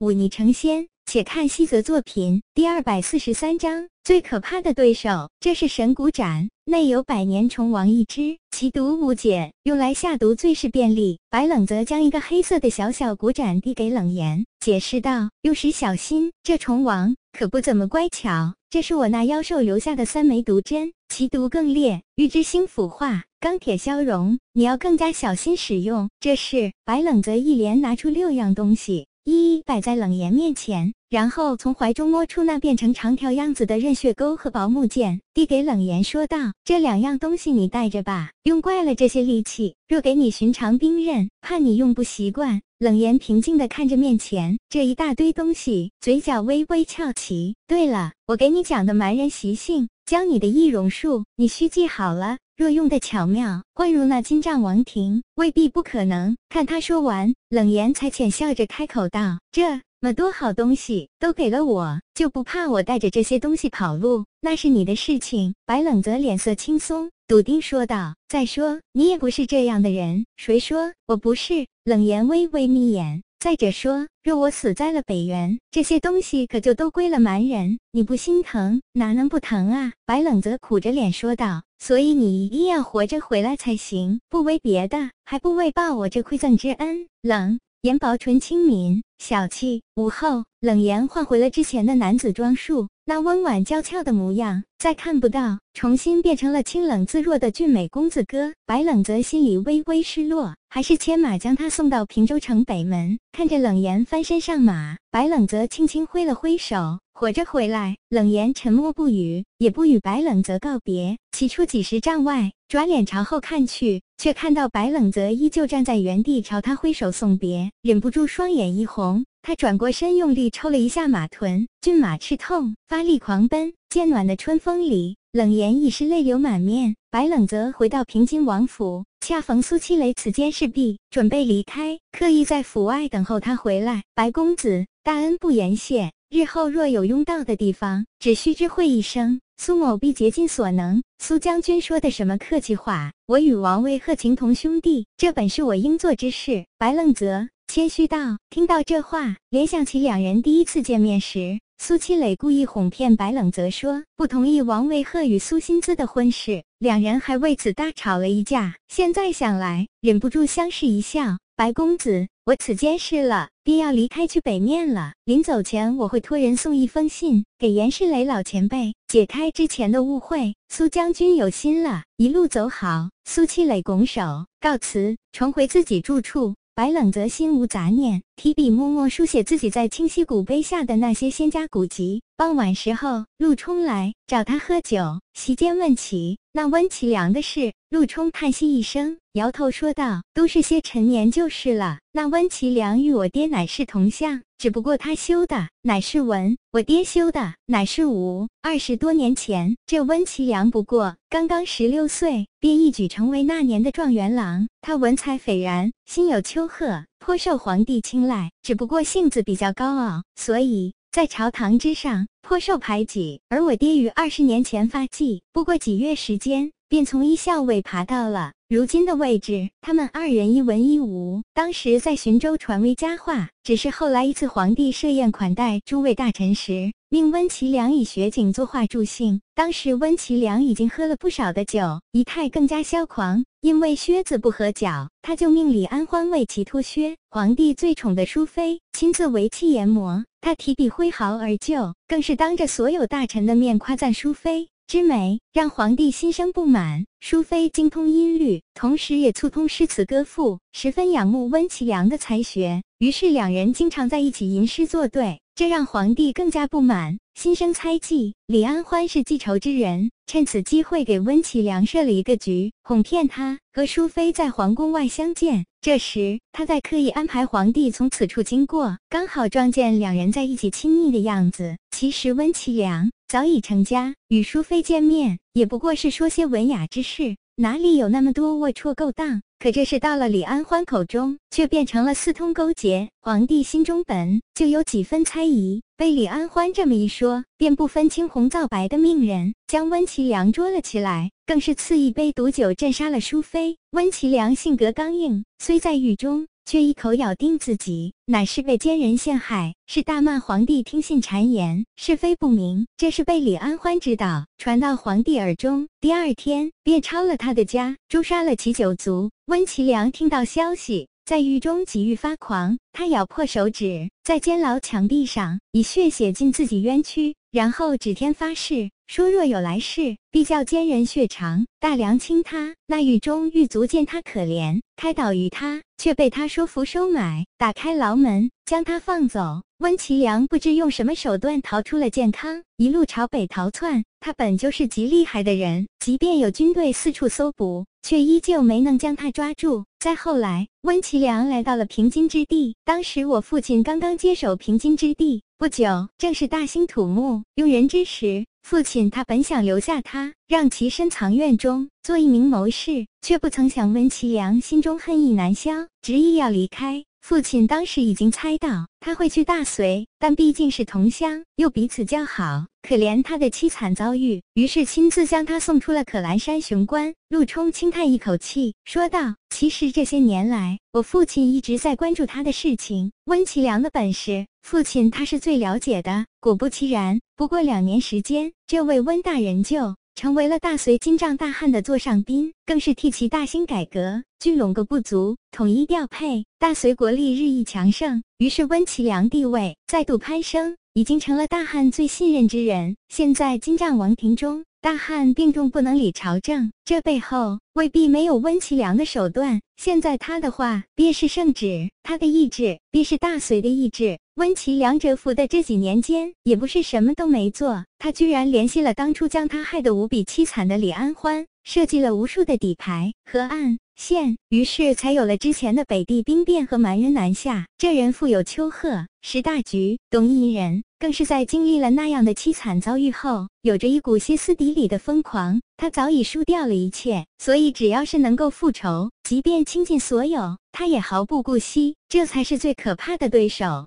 忤逆成仙。且看西泽作品第二百四十三章最可怕的对手。这是神骨斩，内有百年虫王一只，其毒无解，用来下毒最是便利。白冷则将一个黑色的小小骨斩递给冷言，解释道：“用时小心，这虫王可不怎么乖巧。这是我那妖兽留下的三枚毒针，其毒更烈，欲知星腐化，钢铁消融，你要更加小心使用。”这是白冷则一连拿出六样东西。一一摆在冷言面前，然后从怀中摸出那变成长条样子的刃血钩和薄木剑，递给冷言说道：“这两样东西你带着吧，用惯了这些利器，若给你寻常兵刃，怕你用不习惯。”冷言平静地看着面前这一大堆东西，嘴角微微翘起。对了，我给你讲的蛮人习性，教你的易容术，你须记好了。若用的巧妙，混入那金帐王庭，未必不可能。看他说完，冷言才浅笑着开口道：“这么多好东西都给了我，就不怕我带着这些东西跑路？那是你的事情。”白冷则脸色轻松，笃定说道：“再说，你也不是这样的人。”谁说我不是？冷言微微眯眼。再者说，若我死在了北原，这些东西可就都归了蛮人，你不心疼，哪能不疼啊？白冷则苦着脸说道。所以你一定要活着回来才行，不为别的，还不为报我这馈赠之恩。冷颜薄唇轻抿，小气。午后，冷言换回了之前的男子装束，那温婉娇俏的模样再看不到，重新变成了清冷自若的俊美公子哥。白冷则心里微微失落，还是牵马将他送到平州城北门。看着冷言翻身上马，白冷则轻轻挥了挥手。活着回来，冷言沉默不语，也不与白冷泽告别。骑出几十丈外，转脸朝后看去，却看到白冷泽依旧站在原地，朝他挥手送别，忍不住双眼一红。他转过身，用力抽了一下马臀，骏马赤痛，发力狂奔。渐暖的春风里，冷言已是泪流满面。白冷泽回到平津王府，恰逢苏七雷此间事毕，准备离开，刻意在府外等候他回来。白公子，大恩不言谢。日后若有用到的地方，只需知会一声，苏某必竭尽所能。苏将军说的什么客气话？我与王卫贺情同兄弟，这本是我应做之事。白冷泽谦虚道。听到这话，联想起两人第一次见面时，苏七磊故意哄骗白冷泽说不同意王卫鹤与苏新姿的婚事，两人还为此大吵了一架。现在想来，忍不住相视一笑。白公子，我此间事了，便要离开去北面了。临走前，我会托人送一封信给严世磊老前辈，解开之前的误会。苏将军有心了，一路走好。苏七磊拱手告辞，重回自己住处。白冷则心无杂念，提笔默默书写自己在清溪谷碑下的那些仙家古籍。傍晚时候，陆冲来找他喝酒，席间问起那温其良的事，陆冲叹息一声，摇头说道：“都是些陈年旧事了。那温其良与我爹乃是同乡。”只不过他修的乃是文，我爹修的乃是武。二十多年前，这温其良不过刚刚十六岁，便一举成为那年的状元郎。他文采斐然，心有丘壑，颇受皇帝青睐。只不过性子比较高傲，所以在朝堂之上颇受排挤。而我爹于二十年前发迹，不过几月时间，便从一校尉爬到了。如今的位置，他们二人一文一武，当时在寻州传为佳话。只是后来一次皇帝设宴款待诸位大臣时，命温其良以雪景作画助兴。当时温其良已经喝了不少的酒，仪态更加嚣狂。因为靴子不合脚，他就命李安欢为其脱靴。皇帝最宠的淑妃亲自为其研磨，他提笔挥毫而就，更是当着所有大臣的面夸赞淑妃。之美让皇帝心生不满，淑妃精通音律，同时也促通诗词歌赋，十分仰慕温其良的才学。于是两人经常在一起吟诗作对，这让皇帝更加不满，心生猜忌。李安欢是记仇之人，趁此机会给温其良设了一个局，哄骗他和淑妃在皇宫外相见。这时他在刻意安排皇帝从此处经过，刚好撞见两人在一起亲昵的样子。其实温齐良。早已成家，与淑妃见面也不过是说些文雅之事，哪里有那么多龌龊勾当？可这事到了李安欢口中，却变成了私通勾结。皇帝心中本就有几分猜疑，被李安欢这么一说，便不分青红皂白的命人将温其良捉了起来，更是赐一杯毒酒镇杀了淑妃。温其良性格刚硬，虽在狱中。却一口咬定自己乃是被奸人陷害，是大骂皇帝听信谗言，是非不明。这是被李安欢知道，传到皇帝耳中。第二天便抄了他的家，诛杀了其九族。温其良听到消息。在狱中几欲发狂，他咬破手指，在监牢墙壁上以血写进自己冤屈，然后指天发誓，说若有来世，必叫奸人血偿，大梁倾他。那狱中狱卒见他可怜，开导于他，却被他说服收买，打开牢门将他放走。温其良不知用什么手段逃出了健康，一路朝北逃窜。他本就是极厉害的人，即便有军队四处搜捕。却依旧没能将他抓住。再后来，温其良来到了平津之地。当时我父亲刚刚接手平津之地不久，正是大兴土木、用人之时。父亲他本想留下他，让其深藏院中，做一名谋士，却不曾想温其阳心中恨意难消，执意要离开。父亲当时已经猜到他会去大隋，但毕竟是同乡，又彼此交好，可怜他的凄惨遭遇，于是亲自将他送出了可兰山雄关。陆冲轻叹一口气，说道：“其实这些年来，我父亲一直在关注他的事情。温其良的本事，父亲他是最了解的。果不其然，不过两年时间，这位温大人就……”成为了大隋金帐大汉的座上宾，更是替其大兴改革，聚拢各部族，统一调配，大隋国力日益强盛。于是温其良地位再度攀升，已经成了大汉最信任之人。现在金帐王庭中，大汉病重不能理朝政，这背后未必没有温其良的手段。现在他的话便是圣旨，他的意志便是大隋的意志。温其良蛰伏的这几年间，也不是什么都没做，他居然联系了当初将他害得无比凄惨的李安欢，设计了无数的底牌和暗线，于是才有了之前的北地兵变和蛮人南下。这人富有丘壑，识大局，懂一人，更是在经历了那样的凄惨遭遇后，有着一股歇斯底里的疯狂。他早已输掉了一切，所以只要是能够复仇，即便倾尽所有，他也毫不顾惜。这才是最可怕的对手。